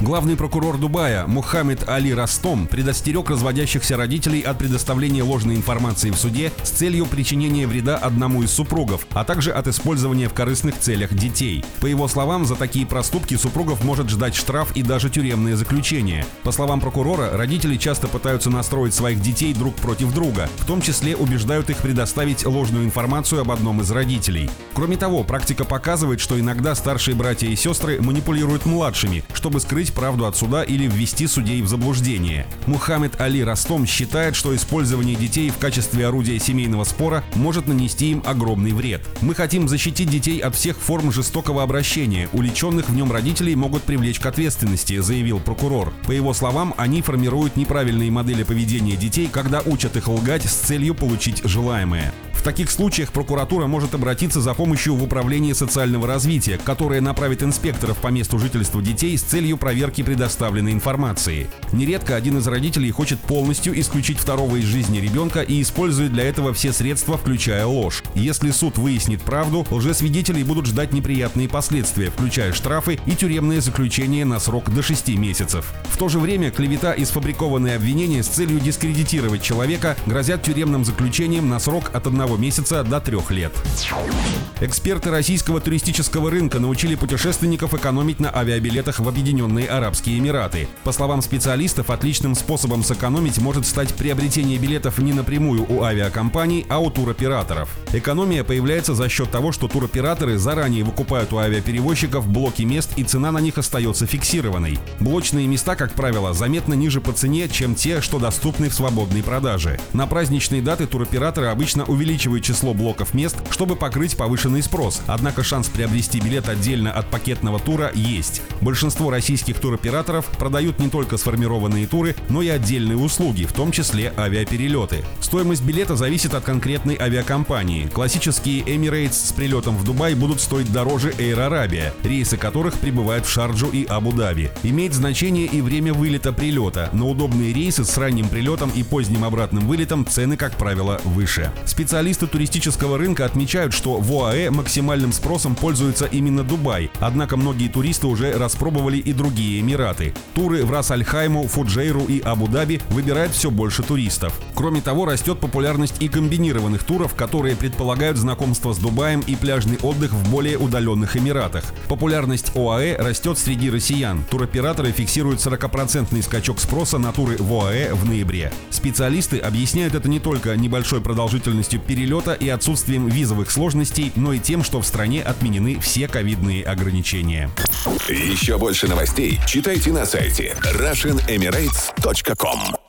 Главный прокурор Дубая Мухаммед Али Растом предостерег разводящихся родителей от предоставления ложной информации в суде с целью причинения вреда одному из супругов, а также от использования в корыстных целях детей. По его словам, за такие проступки супругов может ждать штраф и даже тюремное заключение. По словам прокурора, родители часто пытаются настроить своих детей друг против друга, в том числе убеждают их предоставить ложную информацию об одном из родителей. Кроме того, практика показывает, что иногда старшие братья и сестры манипулируют младшими, чтобы скрыть скрыть правду от суда или ввести судей в заблуждение. Мухаммед Али Ростом считает, что использование детей в качестве орудия семейного спора может нанести им огромный вред. Мы хотим защитить детей от всех форм жестокого обращения. Уличенных в нем родителей могут привлечь к ответственности, заявил прокурор. По его словам, они формируют неправильные модели поведения детей, когда учат их лгать с целью получить желаемое. В таких случаях прокуратура может обратиться за помощью в Управление социального развития, которое направит инспекторов по месту жительства детей с целью проверки предоставленной информации. Нередко один из родителей хочет полностью исключить второго из жизни ребенка и использует для этого все средства, включая ложь. Если суд выяснит правду, лжесвидетелей будут ждать неприятные последствия, включая штрафы и тюремное заключение на срок до 6 месяцев. В то же время клевета и сфабрикованные обвинения с целью дискредитировать человека грозят тюремным заключением на срок от 1 одного месяца до трех лет. Эксперты российского туристического рынка научили путешественников экономить на авиабилетах в Объединенные Арабские Эмираты. По словам специалистов, отличным способом сэкономить может стать приобретение билетов не напрямую у авиакомпаний, а у туроператоров. Экономия появляется за счет того, что туроператоры заранее выкупают у авиаперевозчиков блоки мест и цена на них остается фиксированной. Блочные места, как правило, заметно ниже по цене, чем те, что доступны в свободной продаже. На праздничные даты туроператоры обычно увеличивают увеличивает число блоков мест, чтобы покрыть повышенный спрос. Однако шанс приобрести билет отдельно от пакетного тура есть. Большинство российских туроператоров продают не только сформированные туры, но и отдельные услуги, в том числе авиаперелеты. Стоимость билета зависит от конкретной авиакомпании. Классические Emirates с прилетом в Дубай будут стоить дороже Air Arabia, рейсы которых прибывают в Шарджу и Абу-Даби. Имеет значение и время вылета прилета. На удобные рейсы с ранним прилетом и поздним обратным вылетом цены, как правило, выше. Специалисты Специалисты туристического рынка отмечают, что в ОАЭ максимальным спросом пользуется именно Дубай, однако многие туристы уже распробовали и другие Эмираты. Туры в Рас-Аль-Хайму, Фуджейру и Абу-Даби выбирают все больше туристов. Кроме того, растет популярность и комбинированных туров, которые предполагают знакомство с Дубаем и пляжный отдых в более удаленных Эмиратах. Популярность ОАЭ растет среди россиян. Туроператоры фиксируют 40% скачок спроса на туры в ОАЭ в ноябре. Специалисты объясняют это не только небольшой продолжительностью периода перелета и отсутствием визовых сложностей, но и тем, что в стране отменены все ковидные ограничения. Еще больше новостей читайте на сайте RussianEmirates.com